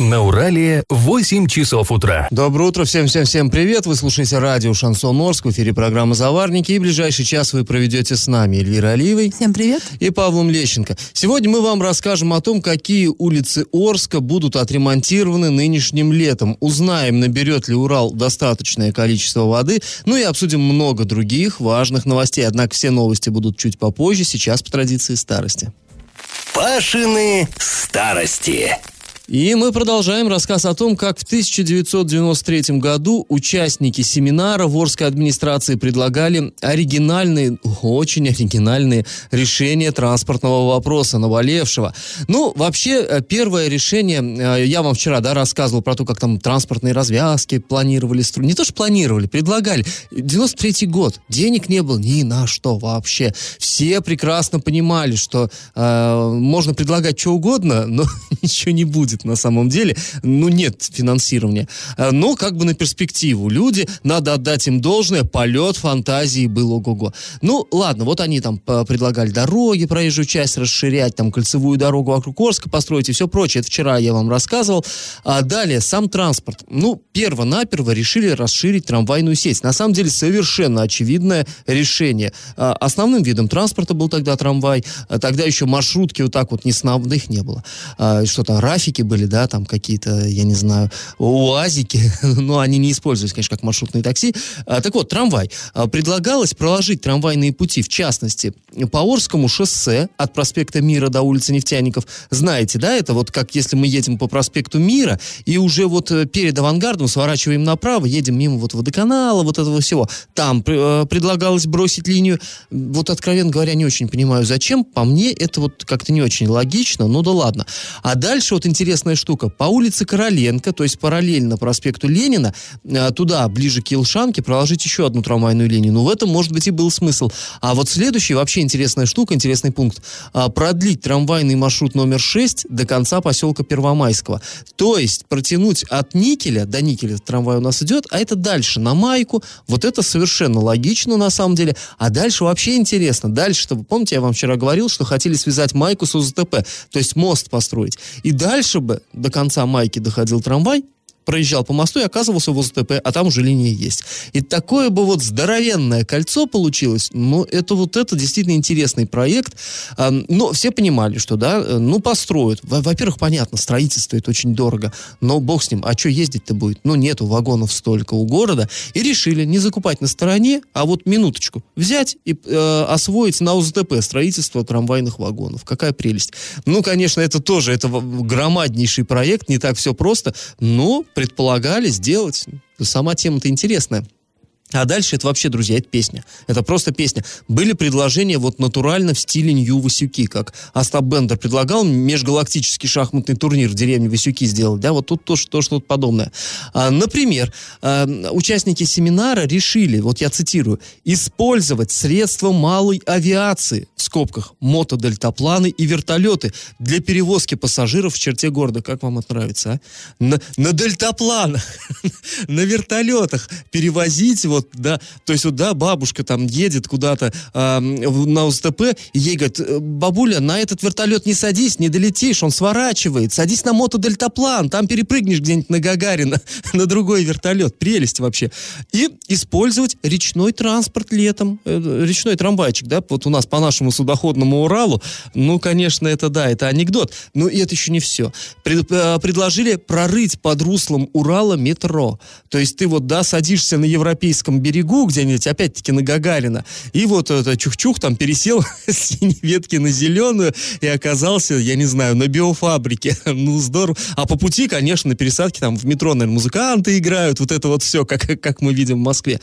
На Урале 8 часов утра. Доброе утро, всем-всем-всем привет. Вы слушаете радио «Шансон Орск», в эфире программы «Заварники». И ближайший час вы проведете с нами Эльвира Алиевой. Всем привет. И Павлом Лещенко. Сегодня мы вам расскажем о том, какие улицы Орска будут отремонтированы нынешним летом. Узнаем, наберет ли Урал достаточное количество воды. Ну и обсудим много других важных новостей. Однако все новости будут чуть попозже, сейчас по традиции старости. Пашины старости. И мы продолжаем рассказ о том, как в 1993 году участники семинара в Орской администрации предлагали оригинальные, очень оригинальные решения транспортного вопроса наболевшего. Ну, вообще, э, первое решение, э, я вам вчера, да, рассказывал про то, как там транспортные развязки планировали, не то что планировали, предлагали. 93 год, денег не было ни на что вообще. Все прекрасно понимали, что э, можно предлагать что угодно, но ничего не будет будет на самом деле. Ну, нет финансирования. Э, но как бы на перспективу. Люди, надо отдать им должное, полет фантазии был ого-го. Ну, ладно, вот они там предлагали дороги, проезжую часть расширять, там кольцевую дорогу вокруг Орска построить и все прочее. Это вчера я вам рассказывал. А далее, сам транспорт. Ну, перво-наперво решили расширить трамвайную сеть. На самом деле, совершенно очевидное решение. А, основным видом транспорта был тогда трамвай. А тогда еще маршрутки вот так вот не снабных не было. А, что-то рафики были, да, там какие-то, я не знаю, уазики, но они не используются, конечно, как маршрутные такси. А, так вот, трамвай. А, предлагалось проложить трамвайные пути, в частности, по Орскому шоссе от проспекта Мира до улицы Нефтяников. Знаете, да, это вот как если мы едем по проспекту Мира и уже вот э, перед авангардом сворачиваем направо, едем мимо вот водоканала, вот этого всего. Там э, предлагалось бросить линию. Вот, откровенно говоря, не очень понимаю, зачем. По мне, это вот как-то не очень логично, ну да ладно. А дальше вот интересно интересная штука. По улице Короленко, то есть параллельно проспекту Ленина, э, туда, ближе к Елшанке, проложить еще одну трамвайную линию. Ну, в этом, может быть, и был смысл. А вот следующий, вообще интересная штука, интересный пункт. А, продлить трамвайный маршрут номер 6 до конца поселка Первомайского. То есть протянуть от Никеля, до Никеля трамвай у нас идет, а это дальше, на Майку. Вот это совершенно логично, на самом деле. А дальше вообще интересно. Дальше-то, вы помните, я вам вчера говорил, что хотели связать Майку с УЗТП, то есть мост построить. И дальше бы до конца майки доходил трамвай, проезжал по мосту и оказывался возле ТП, а там уже линия есть. И такое бы вот здоровенное кольцо получилось, ну, это вот это действительно интересный проект. Но все понимали, что, да, э, ну, построят. Во-первых, понятно, строительство это очень дорого, но бог с ним, а что ездить-то будет? Ну, нету вагонов столько у города. И решили не закупать на стороне, а вот минуточку, взять и э, освоить на УЗТП строительство трамвайных вагонов. Какая прелесть. Ну, конечно, это тоже, это громаднейший проект, не так все просто, но предполагали сделать. Сама тема-то интересная. А дальше это вообще, друзья, это песня. Это просто песня. Были предложения вот натурально в стиле Нью Васюки, как Остап Бендер предлагал межгалактический шахматный турнир в деревне Васюки сделать, да, вот тут то, что, что-то подобное. А, например, а, участники семинара решили, вот я цитирую, использовать средства малой авиации, в скобках, мотодельтапланы и вертолеты для перевозки пассажиров в черте города. Как вам это нравится, а? На, на дельтапланах, на вертолетах перевозить вот, да, то есть вот, да, бабушка там едет куда-то э, на УЗТП, и ей говорят, «Э, бабуля, на этот вертолет не садись, не долетишь, он сворачивает, садись на мотодельтаплан, там перепрыгнешь где-нибудь на Гагарина, на другой вертолет, прелесть вообще. И использовать речной транспорт летом, э, речной трамвайчик, да, вот у нас по нашему судоходному Уралу, ну, конечно, это да, это анекдот, но это еще не все. Пред, э, предложили прорыть под руслом Урала метро, то есть ты вот, да, садишься на европейский Каспийском берегу, где-нибудь, опять-таки, на Гагарина, и вот это чух-чух там пересел с синей ветки на зеленую и оказался, я не знаю, на биофабрике. ну, здорово. А по пути, конечно, на пересадке там в метро, наверное, музыканты играют, вот это вот все, как, как мы видим в Москве.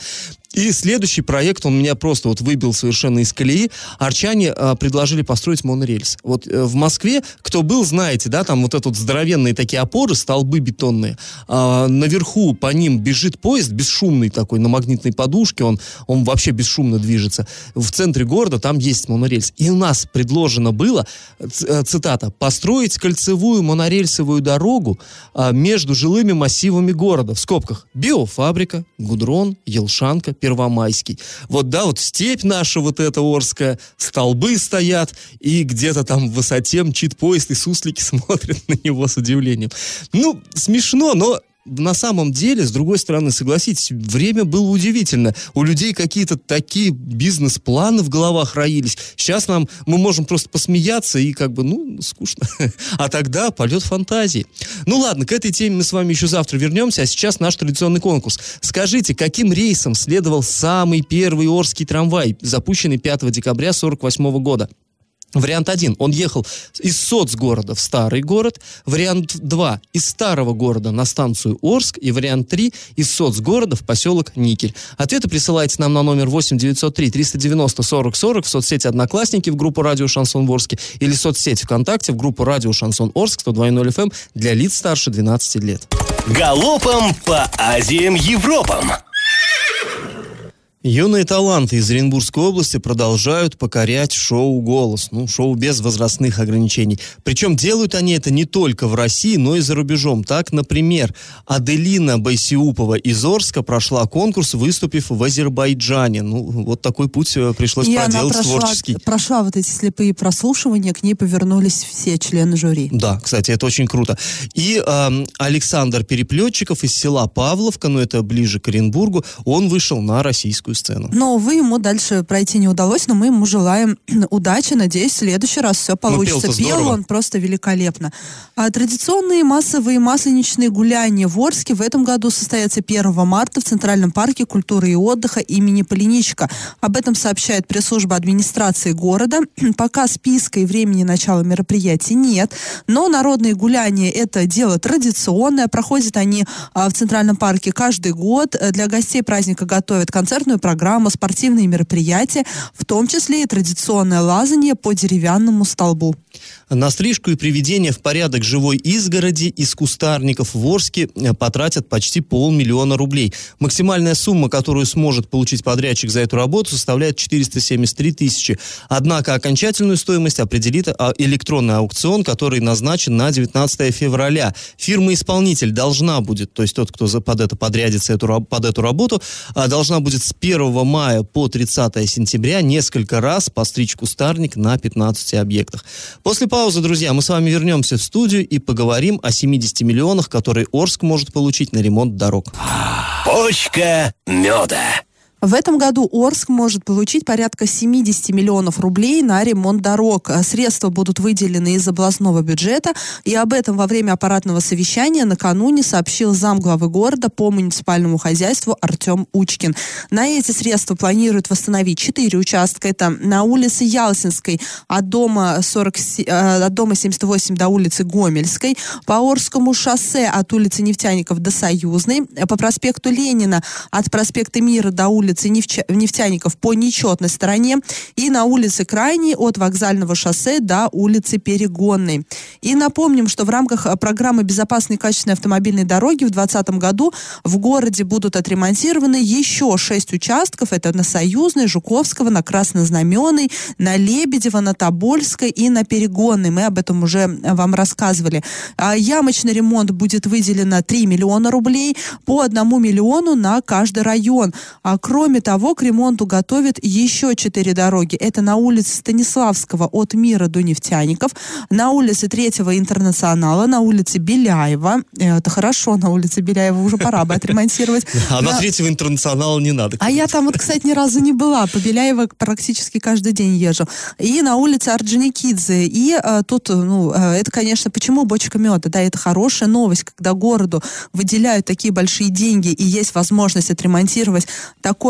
И следующий проект, он меня просто вот выбил совершенно из колеи. Арчане э, предложили построить монорельс. Вот э, в Москве, кто был, знаете, да, там вот этот здоровенные такие опоры, столбы бетонные. Э, наверху по ним бежит поезд, бесшумный такой, на магнитной подушке, он, он вообще бесшумно движется. В центре города там есть монорельс. И у нас предложено было, э, цитата, построить кольцевую монорельсовую дорогу э, между жилыми массивами города. В скобках биофабрика, Гудрон, Елшанка, Первомайский. Вот, да, вот степь наша вот эта Орская, столбы стоят, и где-то там в высоте мчит поезд, и суслики смотрят на него с удивлением. Ну, смешно, но на самом деле, с другой стороны, согласитесь, время было удивительно. У людей какие-то такие бизнес-планы в головах роились. Сейчас нам мы можем просто посмеяться и как бы, ну, скучно. А тогда полет фантазии. Ну ладно, к этой теме мы с вами еще завтра вернемся, а сейчас наш традиционный конкурс. Скажите, каким рейсом следовал самый первый Орский трамвай, запущенный 5 декабря 1948 года? Вариант 1. Он ехал из соцгорода в старый город. Вариант 2. Из старого города на станцию Орск. И вариант 3. Из соцгорода в поселок Никель. Ответы присылайте нам на номер 8 903 390 40 40 в соцсети «Одноклассники» в группу «Радио Шансон Орске» или в соцсети ВКонтакте в группу «Радио Шансон Орск» 102.0 FM эм для лиц старше 12 лет. Галопом по Азиям Европам! Юные таланты из Оренбургской области продолжают покорять шоу «Голос». Ну, шоу без возрастных ограничений. Причем делают они это не только в России, но и за рубежом. Так, например, Аделина Байсиупова из Орска прошла конкурс, выступив в Азербайджане. Ну, вот такой путь э, пришлось И проделать она прошла, творческий. прошла вот эти слепые прослушивания, к ней повернулись все члены жюри. Да, кстати, это очень круто. И эм, Александр Переплетчиков из села Павловка, ну это ближе к Оренбургу, он вышел на российскую сцену. Но, увы, ему дальше пройти не удалось, но мы ему желаем удачи. Надеюсь, в следующий раз все получится. пел-то Пел здорово. он просто великолепно. А традиционные массовые масленичные гуляния в Орске в этом году состоятся 1 марта в Центральном парке культуры и отдыха имени Полиничка. Об этом сообщает пресс-служба администрации города. Пока списка и времени начала мероприятий нет, но народные гуляния это дело традиционное. Проходят они а, в Центральном парке каждый год. Для гостей праздника готовят концертную программу, спортивные мероприятия, в том числе и традиционное лазание по деревянному столбу. На стрижку и приведение в порядок живой изгороди из кустарников в Орске э, потратят почти полмиллиона рублей. Максимальная сумма, которую сможет получить подрядчик за эту работу, составляет 473 тысячи. Однако окончательную стоимость определит а, электронный аукцион, который назначен на 19 февраля. Фирма-исполнитель должна будет, то есть тот, кто под это подрядится эту, под эту работу, а, должна будет с 1 мая по 30 сентября несколько раз постричь кустарник на 15 объектах. После паузы, друзья, мы с вами вернемся в студию и поговорим о 70 миллионах, которые Орск может получить на ремонт дорог. Почка меда. В этом году Орск может получить порядка 70 миллионов рублей на ремонт дорог. Средства будут выделены из областного бюджета, и об этом во время аппаратного совещания накануне сообщил замглавы города по муниципальному хозяйству Артем Учкин. На эти средства планируют восстановить 4 участка. Это на улице Ялсинской от дома, 40, се- э, от дома 78 до улицы Гомельской, по Орскому шоссе от улицы Нефтяников до Союзной, по проспекту Ленина от проспекта Мира до улицы Нефча- Нефтяников по нечетной стороне и на улице Крайней от вокзального шоссе до улицы Перегонной. И напомним, что в рамках э, программы безопасной качественной автомобильной дороги в 2020 году в городе будут отремонтированы еще шесть участков. Это на Союзной, Жуковского, на Краснознаменной, на Лебедева, на Тобольской и на Перегонной. Мы об этом уже э, вам рассказывали. А Ямочный ремонт будет выделено 3 миллиона рублей по 1 миллиону на каждый район. А кроме того, к ремонту готовят еще четыре дороги. Это на улице Станиславского от Мира до Нефтяников, на улице Третьего Интернационала, на улице Беляева. Это хорошо, на улице Беляева уже пора бы отремонтировать. А на третьего интернационала не надо. а я там вот, кстати, ни разу не была. По Беляево практически каждый день езжу. И на улице Орджоникидзе. И э, тут, ну, э, это, конечно, почему бочка меда? Да, это хорошая новость, когда городу выделяют такие большие деньги и есть возможность отремонтировать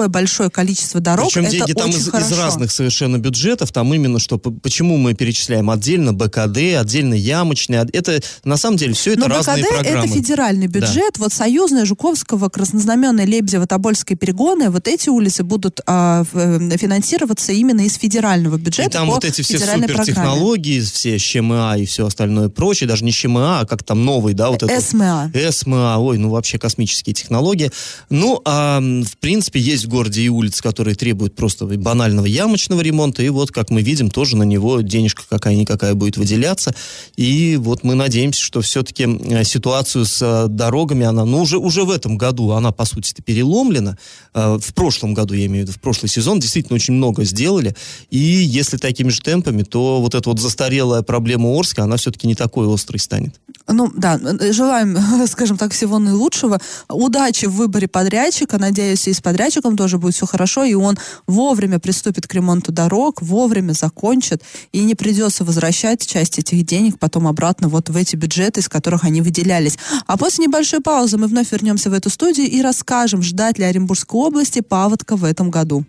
такое большое количество дорог. Причем это деньги там очень из, из хорошо. разных совершенно бюджетов, там именно что, почему мы перечисляем отдельно БКД, отдельно ямочный, а это на самом деле все это Но разные БКД программы. это федеральный бюджет. Вот Союзная, Жуковского, Краснознаменная, Лебедева, Тобольская, Перегонная, вот эти улицы будут а, э, финансироваться именно из федерального бюджета. И там вот эти все супертехнологии, все ЩМА и все остальное прочее, даже не ЩМА, а как там новый, да, вот это. СМА. СМА, ой, ну вообще космические технологии. Ну, а, в принципе, есть есть в городе и улицы, которые требуют просто банального ямочного ремонта, и вот, как мы видим, тоже на него денежка какая-никакая будет выделяться, и вот мы надеемся, что все-таки э, ситуацию с э, дорогами, она, ну, уже, уже в этом году, она, по сути, переломлена, э, в прошлом году, я имею в виду, в прошлый сезон, действительно очень много сделали, и если такими же темпами, то вот эта вот застарелая проблема Орска, она все-таки не такой острой станет. Ну, да, желаем, скажем так, всего наилучшего. Удачи в выборе подрядчика. Надеюсь, и с подрядчиком тоже будет все хорошо, и он вовремя приступит к ремонту дорог, вовремя закончит, и не придется возвращать часть этих денег потом обратно вот в эти бюджеты, из которых они выделялись. А после небольшой паузы мы вновь вернемся в эту студию и расскажем, ждать ли Оренбургской области паводка в этом году.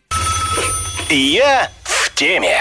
Я в теме.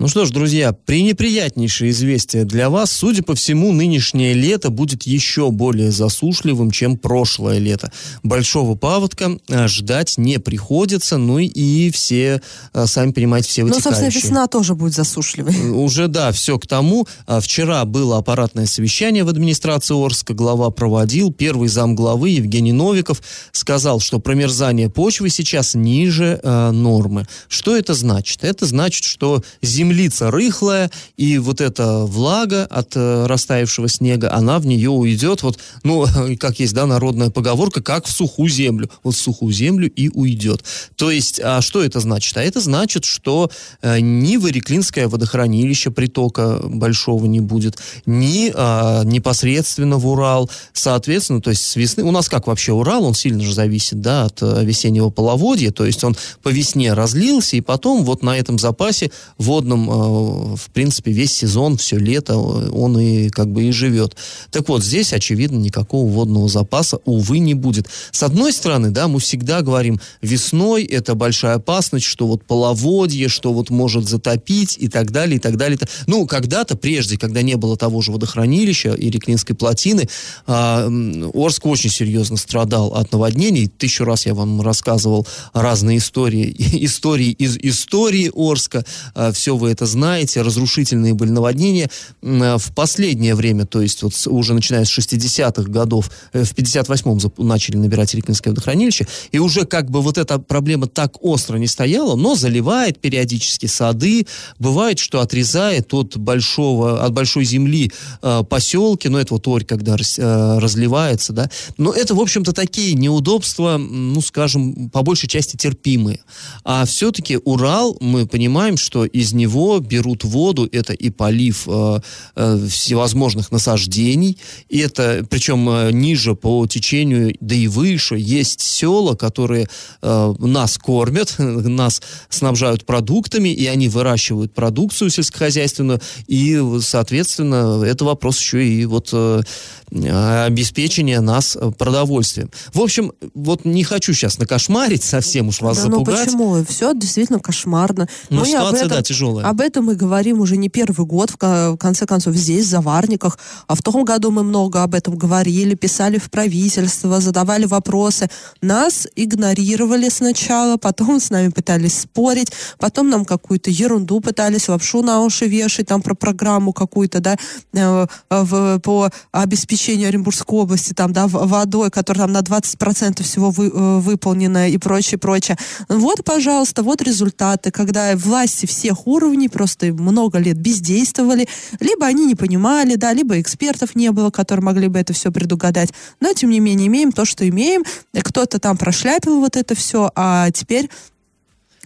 Ну что ж, друзья, пренеприятнейшее известие для вас. Судя по всему, нынешнее лето будет еще более засушливым, чем прошлое лето. Большого паводка а, ждать не приходится, ну и все, а, сами понимаете, все вытекающие. Ну, собственно, весна тоже будет засушливой. Э, уже, да, все к тому. А, вчера было аппаратное совещание в администрации Орска, глава проводил. Первый зам главы Евгений Новиков сказал, что промерзание почвы сейчас ниже э, нормы. Что это значит? Это значит, что зима землица рыхлая, и вот эта влага от э, растаявшего снега, она в нее уйдет, вот, ну, как есть, да, народная поговорка, как в сухую землю. Вот в сухую землю и уйдет. То есть, а что это значит? А это значит, что э, ни Вареклинское водохранилище притока большого не будет, ни э, непосредственно в Урал. Соответственно, то есть с весны... У нас как вообще Урал, он сильно же зависит, да, от э, весеннего половодья, то есть он по весне разлился, и потом вот на этом запасе водном котором, э, в принципе, весь сезон, все лето он и как бы и живет. Так вот, здесь, очевидно, никакого водного запаса, увы, не будет. С одной стороны, да, мы всегда говорим, весной это большая опасность, что вот половодье, что вот может затопить и так далее, и так далее. Ну, когда-то, прежде, когда не было того же водохранилища и Реклинской плотины, а, Орск очень серьезно страдал от наводнений. Тысячу раз я вам рассказывал разные истории, истории из истории Орска. А, Все вы это знаете, разрушительные были наводнения. Э, в последнее время, то есть вот уже начиная с 60-х годов, э, в 58-м начали набирать Реклинское водохранилище, и уже как бы вот эта проблема так остро не стояла, но заливает периодически сады, бывает, что отрезает от большого, от большой земли э, поселки, ну это вот Орь, когда разливается, да, но это, в общем-то, такие неудобства, ну, скажем, по большей части терпимые. А все-таки Урал, мы понимаем, что из него него берут воду, это и полив э, э, всевозможных насаждений, это, причем э, ниже по течению, да и выше, есть села, которые э, нас кормят, нас снабжают продуктами, и они выращивают продукцию сельскохозяйственную, и, соответственно, это вопрос еще и вот э, обеспечения нас продовольствием. В общем, вот не хочу сейчас накошмарить совсем уж вас да, запугать. Ну почему? Все действительно кошмарно. Но Мы ситуация, этом, да, тяжелая. Об этом мы говорим уже не первый год, в конце концов, здесь, в Заварниках. А в том году мы много об этом говорили, писали в правительство, задавали вопросы. Нас игнорировали сначала, потом с нами пытались спорить, потом нам какую-то ерунду пытались лапшу на уши вешать, там про программу какую-то, да, э, в, по обеспечению Оренбургской области, там, да, водой, которая там на 20% всего вы, э, выполнена и прочее, прочее. Вот, пожалуйста, вот результаты, когда власти всех уровней они просто много лет бездействовали, либо они не понимали, да, либо экспертов не было, которые могли бы это все предугадать. Но, тем не менее, имеем то, что имеем. Кто-то там прошляпил вот это все, а теперь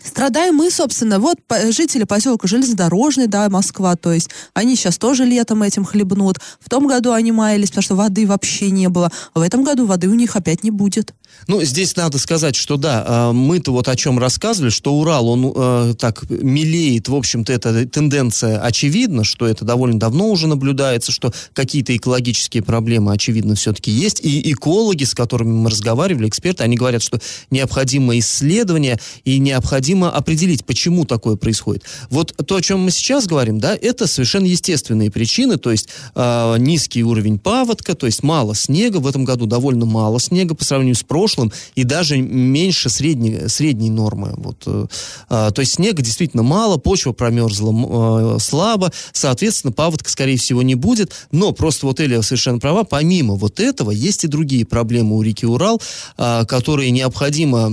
Страдаем мы, собственно, вот жители поселка Железнодорожный, да, Москва, то есть они сейчас тоже летом этим хлебнут. В том году они маялись, потому что воды вообще не было. В этом году воды у них опять не будет. Ну, здесь надо сказать, что да, а, мы-то вот о чем рассказывали, что Урал, он э, так мелеет, в общем-то, эта тенденция очевидна, что это довольно давно уже наблюдается, что какие-то экологические проблемы, очевидно, все-таки есть. И экологи, с которыми мы разговаривали, эксперты, они говорят, что необходимо исследование и необходимо необходимо определить, почему такое происходит. Вот то, о чем мы сейчас говорим, да, это совершенно естественные причины, то есть э, низкий уровень паводка, то есть мало снега, в этом году довольно мало снега по сравнению с прошлым, и даже меньше средней, средней нормы. Вот, э, э, то есть снега действительно мало, почва промерзла э, слабо, соответственно, паводка, скорее всего, не будет, но просто вот Элия совершенно права, помимо вот этого есть и другие проблемы у реки Урал, э, которые необходимо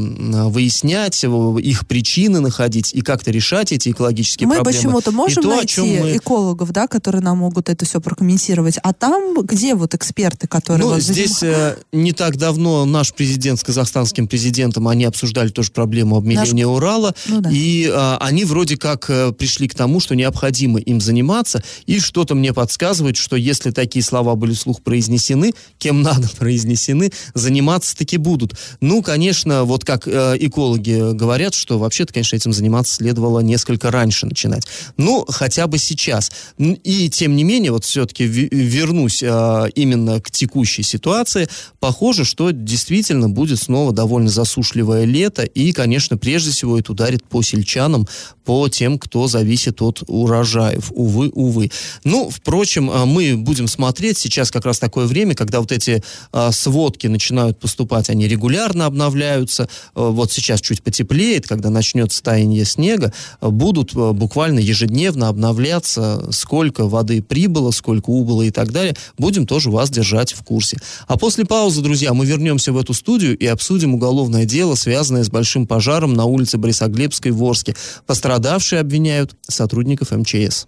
выяснять, их причины находить и как-то решать эти экологические мы проблемы. Мы почему-то можем то, найти мы... экологов, да, которые нам могут это все прокомментировать, а там где вот эксперты, которые... Ну, здесь э, не так давно наш президент с казахстанским президентом, они обсуждали тоже проблему обмеления наш... Урала, ну, да. и э, они вроде как э, пришли к тому, что необходимо им заниматься, и что-то мне подсказывает, что если такие слова были вслух произнесены, кем надо произнесены, заниматься таки будут. Ну, конечно, вот как э, экологи говорят, что вообще-то, конечно, этим заниматься следовало несколько раньше начинать. Ну, хотя бы сейчас. И, тем не менее, вот все-таки вернусь э, именно к текущей ситуации. Похоже, что действительно будет снова довольно засушливое лето, и, конечно, прежде всего это ударит по сельчанам, по тем, кто зависит от урожаев. Увы, увы. Ну, впрочем, э, мы будем смотреть. Сейчас как раз такое время, когда вот эти э, сводки начинают поступать, они регулярно обновляются. Э, вот сейчас чуть потеплеет, когда начнется таяние снега, будут э, буквально ежедневно обновляться, сколько воды прибыло, сколько убыло и так далее. Будем тоже вас держать в курсе. А после паузы, друзья, мы вернемся в эту студию и обсудим уголовное дело, связанное с большим пожаром на улице Борисоглебской в Орске. Пострадавшие обвиняют сотрудников МЧС.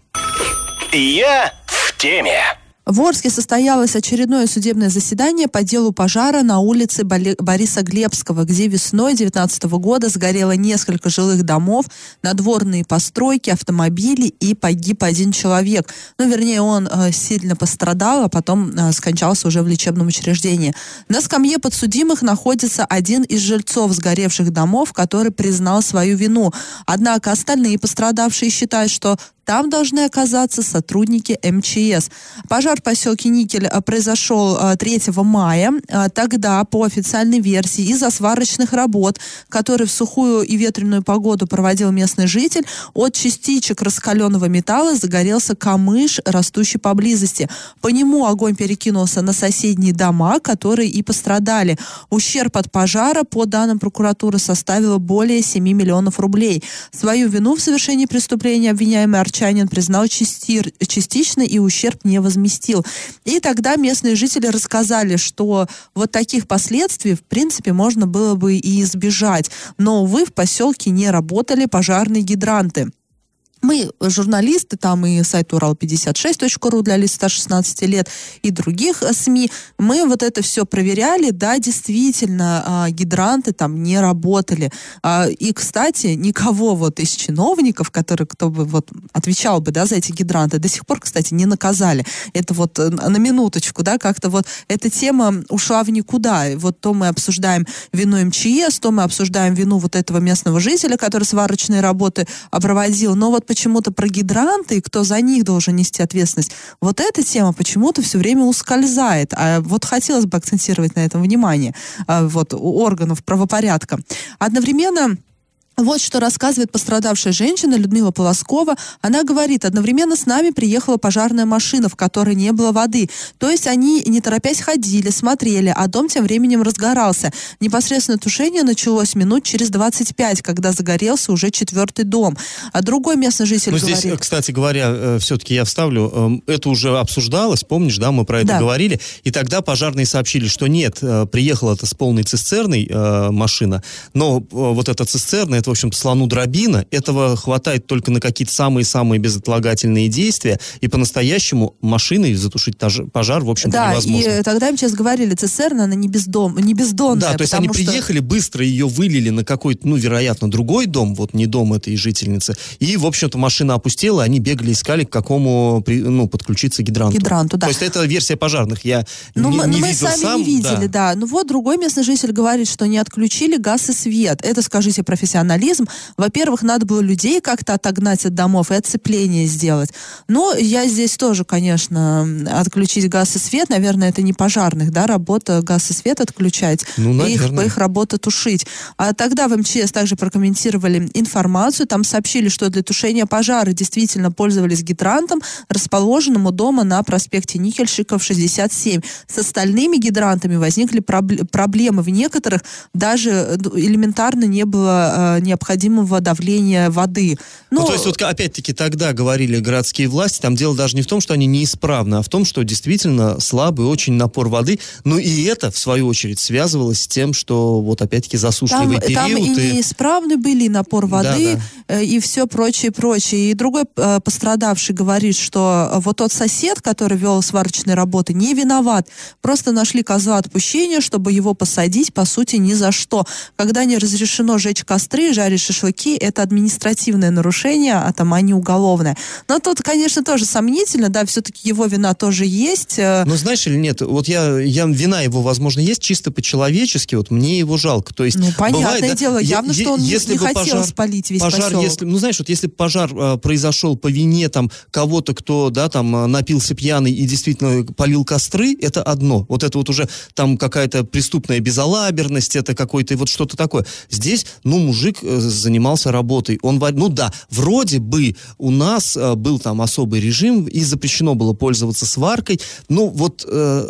Я в теме. В Орске состоялось очередное судебное заседание по делу пожара на улице Бориса Глебского, где весной 2019 года сгорело несколько жилых домов, надворные постройки, автомобили и погиб один человек. Ну, вернее, он э, сильно пострадал, а потом э, скончался уже в лечебном учреждении. На скамье подсудимых находится один из жильцов сгоревших домов, который признал свою вину. Однако остальные пострадавшие считают, что там должны оказаться сотрудники МЧС. Пожар в поселке Никель э, произошел 3 э, мая. Э, тогда, по официальной версии, из-за сварочных работ, которые в сухую и ветреную погоду проводил местный житель, от частичек раскаленного металла загорелся камыш, растущий поблизости. По нему огонь перекинулся на соседние дома, которые и пострадали. Ущерб от пожара, по данным прокуратуры, составил более 7 миллионов рублей. Свою вину в совершении преступления обвиняемый Арчанин признал частир, частично и ущерб не возместил. И тогда местные жители рассказали, что вот таких последствий, в принципе, можно было бы и избежать. Но, увы, в поселке не работали пожарные гидранты. Мы, журналисты, там и сайт Урал56.ру для лиц 116 лет и других э, СМИ, мы вот это все проверяли, да, действительно, э, гидранты там не работали. Э, и, кстати, никого вот из чиновников, которые, кто бы вот отвечал бы, да, за эти гидранты, до сих пор, кстати, не наказали. Это вот э, на минуточку, да, как-то вот эта тема ушла в никуда. И вот то мы обсуждаем вину МЧС, то мы обсуждаем вину вот этого местного жителя, который сварочные работы проводил. Но вот почему-то про гидранты и кто за них должен нести ответственность. Вот эта тема почему-то все время ускользает. А вот хотелось бы акцентировать на этом внимание а, вот, у органов правопорядка. Одновременно вот что рассказывает пострадавшая женщина Людмила Полоскова. Она говорит, одновременно с нами приехала пожарная машина, в которой не было воды. То есть они, не торопясь, ходили, смотрели, а дом тем временем разгорался. Непосредственно тушение началось минут через 25, когда загорелся уже четвертый дом. А другой местный житель говорит... здесь, кстати говоря, э, все-таки я вставлю, эм, это уже обсуждалось, помнишь, да, мы про это да. говорили, и тогда пожарные сообщили, что нет, э, приехала это с полной цистерной э, машина, но вот эта цистерна, в общем-то, слону дробина. Этого хватает только на какие-то самые-самые безотлагательные действия. И по-настоящему машиной затушить пожар, в общем-то, да, невозможно. и тогда им сейчас говорили, цистерна, она не, бездом, не бездомная. Да, то есть они что... приехали, быстро ее вылили на какой-то, ну, вероятно, другой дом, вот не дом этой жительницы. И, в общем-то, машина опустела, они бегали, искали, к какому, ну, подключиться гидранту. Гидранту, да. То есть это версия пожарных. Я ну, не, мы, не мы видел сами сам. не видели, да. да. Ну вот другой местный житель говорит, что не отключили газ и свет. Это, скажите, профессионально профессионализм. Во-первых, надо было людей как-то отогнать от домов и оцепление сделать. Но я здесь тоже, конечно, отключить газ и свет, наверное, это не пожарных, да, работа газ и свет отключать, ну, и их, их работа тушить. А тогда в МЧС также прокомментировали информацию, там сообщили, что для тушения пожара действительно пользовались гидрантом, расположенным у дома на проспекте Никельщиков 67. С остальными гидрантами возникли проб- проблемы. В некоторых даже э, элементарно не было э, необходимого давления воды. Но... Ну, то есть, вот опять-таки тогда говорили городские власти, там дело даже не в том, что они неисправны, а в том, что действительно слабый очень напор воды. Ну и это, в свою очередь, связывалось с тем, что вот опять-таки засушливый там, период. Там и, и неисправны были и напор воды, да, да. Э, и все прочее, прочее. И другой э, пострадавший говорит, что вот тот сосед, который вел сварочные работы, не виноват. Просто нашли козла отпущения, чтобы его посадить, по сути, ни за что. Когда не разрешено жечь костры, жарить шашлыки, это административное нарушение, а там, не уголовное. Но тут, конечно, тоже сомнительно, да, все-таки его вина тоже есть. Э. Ну, знаешь или нет, вот я, я вина его, возможно, есть чисто по-человечески, вот мне его жалко. То есть, ну, понятное бывает, да, дело, явно, е- что он если не хотел пожар, спалить весь пожар, поселок. Если, ну, знаешь, вот если пожар э, произошел по вине там кого-то, кто, да, там, а, напился пьяный и действительно полил костры, это одно. Вот это вот уже там какая-то преступная безалаберность, это какой-то вот что-то такое. Здесь, ну, мужик э, занимался работой. Он, ну да, вроде бы у нас э, был там особый режим и запрещено было пользоваться сваркой. Ну, вот э,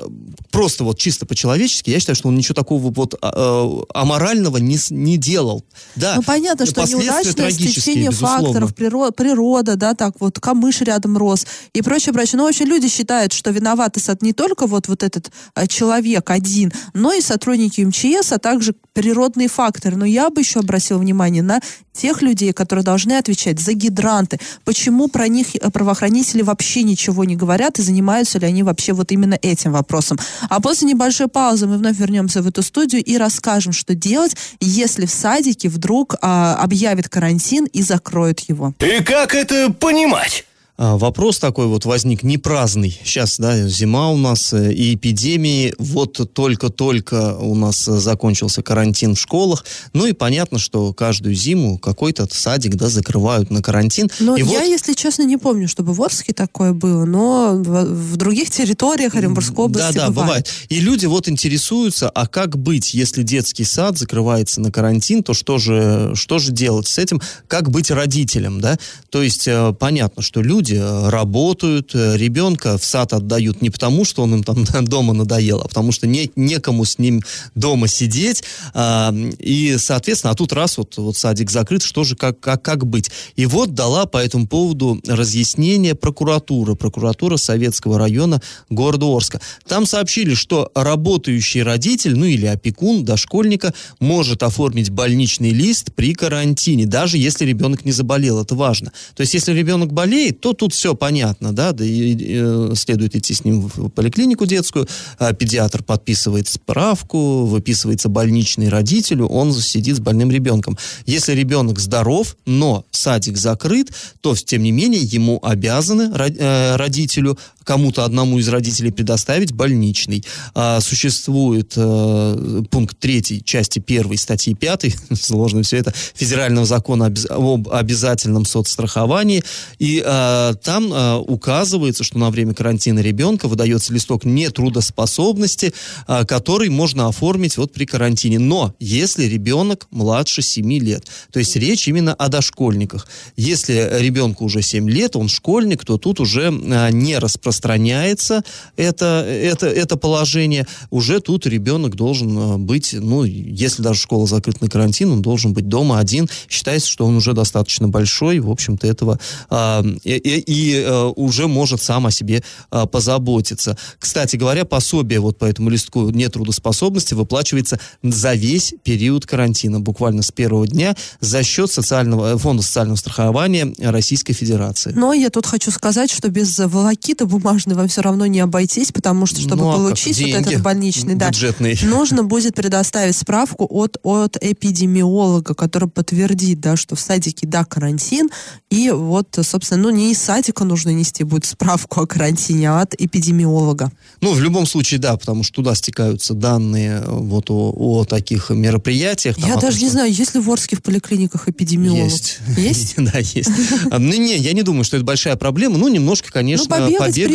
просто вот чисто по-человечески, я считаю, что он ничего такого вот э, аморального не, не делал. Да, ну, понятно, что неудачное стечение факторов, природа, природа, да, так вот, камыш рядом рос и прочее, прочее. Ну, вообще люди считают, что виноваты не только вот, вот этот э, человек один, но и сотрудники МЧС, а также природные факторы. Но я бы еще обратил внимание на тех людей, которые должны отвечать за гидранты. Почему про них э, правоохранители вообще ничего не говорят и занимаются ли они вообще вот именно этим вопросом. А после небольшой паузы мы вновь вернемся в эту студию и расскажем, что делать, если в садике вдруг а, объявят карантин и закроют его. И как это понимать? А, вопрос такой вот возник не праздный. Сейчас, да, зима у нас э, и эпидемии. Вот только-только у нас закончился карантин в школах. Ну и понятно, что каждую зиму какой-то садик, да, закрывают на карантин. Но и я, вот... если честно, не помню, чтобы в Орске такое было, но в, других территориях Оренбургской области Да, да, бывает. бывает. И люди вот интересуются, а как быть, если детский сад закрывается на карантин, то что же, что же делать с этим? Как быть родителем, да? То есть э, понятно, что люди люди э, работают, э, ребенка в сад отдают не потому, что он им там дома надоел, а потому что не, некому с ним дома сидеть. А, и, соответственно, а тут раз вот, вот садик закрыт, что же, как, как, как быть? И вот дала по этому поводу разъяснение прокуратура, прокуратура Советского района города Орска. Там сообщили, что работающий родитель, ну или опекун дошкольника, может оформить больничный лист при карантине, даже если ребенок не заболел. Это важно. То есть, если ребенок болеет, то тут все понятно, да, да и, и, э, следует идти с ним в поликлинику детскую, а педиатр подписывает справку, выписывается больничный родителю, он сидит с больным ребенком. Если ребенок здоров, но садик закрыт, то, тем не менее, ему обязаны э, родителю кому-то одному из родителей предоставить больничный. А, существует а, пункт 3 части 1 статьи 5, сложно все это, федерального закона об обязательном соцстраховании. И а, там а, указывается, что на время карантина ребенка выдается листок нетрудоспособности, а, который можно оформить вот при карантине. Но если ребенок младше 7 лет, то есть речь именно о дошкольниках. Если ребенку уже 7 лет, он школьник, то тут уже а, не распространяется распространяется это, это, это положение, уже тут ребенок должен э, быть, ну, если даже школа закрыта на карантин, он должен быть дома один. Считается, что он уже достаточно большой, в общем-то, этого а, и, и а, уже может сам о себе а, позаботиться. Кстати говоря, пособие вот по этому листку нетрудоспособности выплачивается за весь период карантина, буквально с первого дня, за счет социального, фонда социального страхования Российской Федерации. Но я тут хочу сказать, что без волокита бумаги бумажной вам все равно не обойтись, потому что, чтобы Ну, а получить вот Деньги этот больничный, да, бюджетные. нужно будет предоставить справку от, от эпидемиолога, который подтвердит, да, что в садике, да, карантин, и вот, собственно, ну, не из садика нужно нести будет справку о карантине, а от эпидемиолога. Ну, в любом случае, да, потому что туда стекаются данные вот о, о таких мероприятиях. там, Я о том, даже не что- знаю, есть ли в Орске в поликлиниках эпидемиолог? Есть. Есть? Да, есть. А, Ну, не, я не думаю, что это большая проблема. Ну, немножко, конечно, Ну,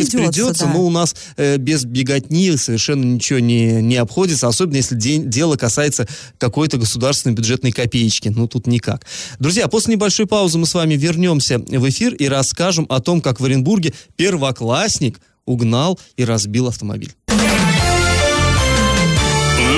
придется, придется, да. но у нас э, без беготни совершенно ничего не, не обходится, особенно если день- дело касается какой-то государственной бюджетной копеечки. Ну, тут никак. Друзья, после небольшой паузы мы с вами вернемся в эфир и расскажем о том, как в Оренбурге первоклассник угнал и разбил автомобиль.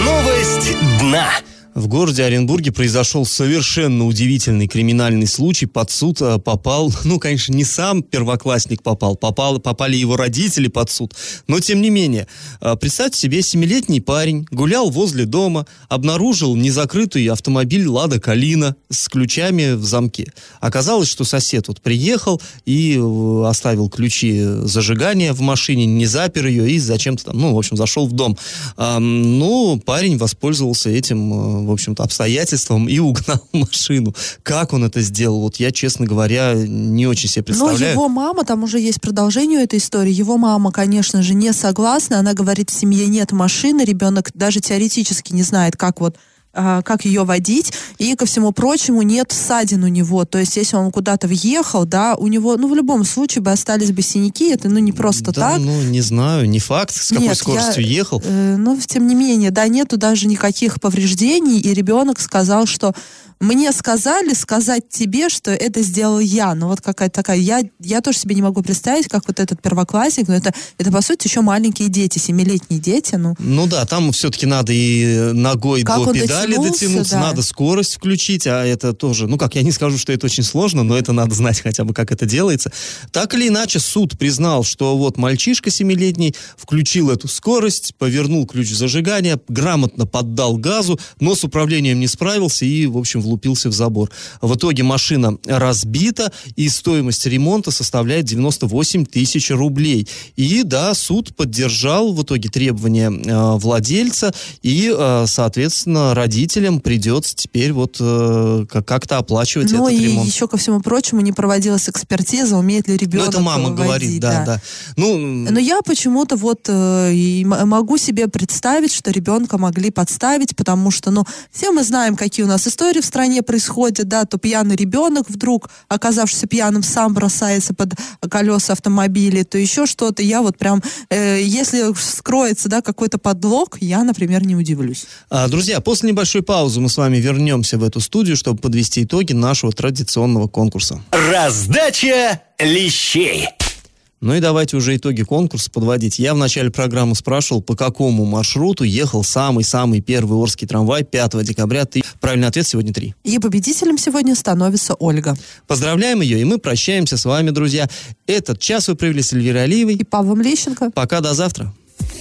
Новость дна. В городе Оренбурге произошел совершенно удивительный криминальный случай. Под суд э, попал, ну, конечно, не сам первоклассник попал, попал, попали его родители под суд. Но, тем не менее, э, представьте себе, семилетний парень гулял возле дома, обнаружил незакрытый автомобиль «Лада Калина» с ключами в замке. Оказалось, что сосед вот приехал и э, оставил ключи зажигания в машине, не запер ее и зачем-то там, ну, в общем, зашел в дом. Ну, парень воспользовался этим, в общем-то, обстоятельством и угнал машину. Как он это сделал? Вот я, честно говоря, не очень себе Но представляю. его мама, там уже есть продолжение этой истории, его мама, конечно же, не согласна, она говорит, в семье нет машины, ребенок даже теоретически не знает, как вот как ее водить, и ко всему прочему нет ссадин у него, то есть если он куда-то въехал, да, у него, ну в любом случае бы остались бы синяки, это ну не просто да, так, ну, не знаю, не факт, с какой Нет, скоростью я, ехал. э, но тем не менее, да, нету даже никаких повреждений, и ребенок сказал, что мне сказали сказать тебе, что это сделал я. Ну вот какая-то такая, я, я тоже себе не могу представить, как вот этот первоклассник, но это, это по сути еще маленькие дети, семилетние дети, ну. Ну да, там все-таки надо и ногой Как до педали дотянуться, да. надо скорость включить, а это тоже, ну как, я не скажу, что это очень сложно, но это надо знать хотя бы, как это делается. Так или иначе, суд признал, что вот мальчишка семилетний включил эту скорость, повернул ключ зажигания, грамотно поддал газу, но с управлением не справился и, в общем, влупился в забор. В итоге машина разбита, и стоимость ремонта составляет 98 тысяч рублей. И да, суд поддержал в итоге требования э, владельца, и, э, соответственно, родителям придется теперь вот э, как- как-то оплачивать Ну этот и ремонт. еще ко всему прочему не проводилась экспертиза, умеет ли Ну, ребенок это мама водить, говорит, да, да. Ну, Но я почему-то вот э, и могу себе представить, что ребенка могли подставить, потому что, ну, все мы знаем, какие у нас истории в стране происходят, да, то пьяный ребенок вдруг, оказавшийся пьяным, сам бросается под колеса автомобиля, то еще что-то. Я вот прям, э, если скроется, да, какой-то подлог, я, например, не удивлюсь. А, Друзья, после небольшой паузы мы с вами вернемся в эту студию, чтобы подвести итоги нашего традиционного конкурса. Раздача лещей. Ну и давайте уже итоги конкурса подводить. Я в начале программы спрашивал, по какому маршруту ехал самый-самый первый Орский трамвай 5 декабря. Ты... Правильный ответ сегодня три. И победителем сегодня становится Ольга. Поздравляем ее, и мы прощаемся с вами, друзья. Этот час вы провели с Эльвирой Алиевой. И Павлом Лещенко. Пока, до завтра.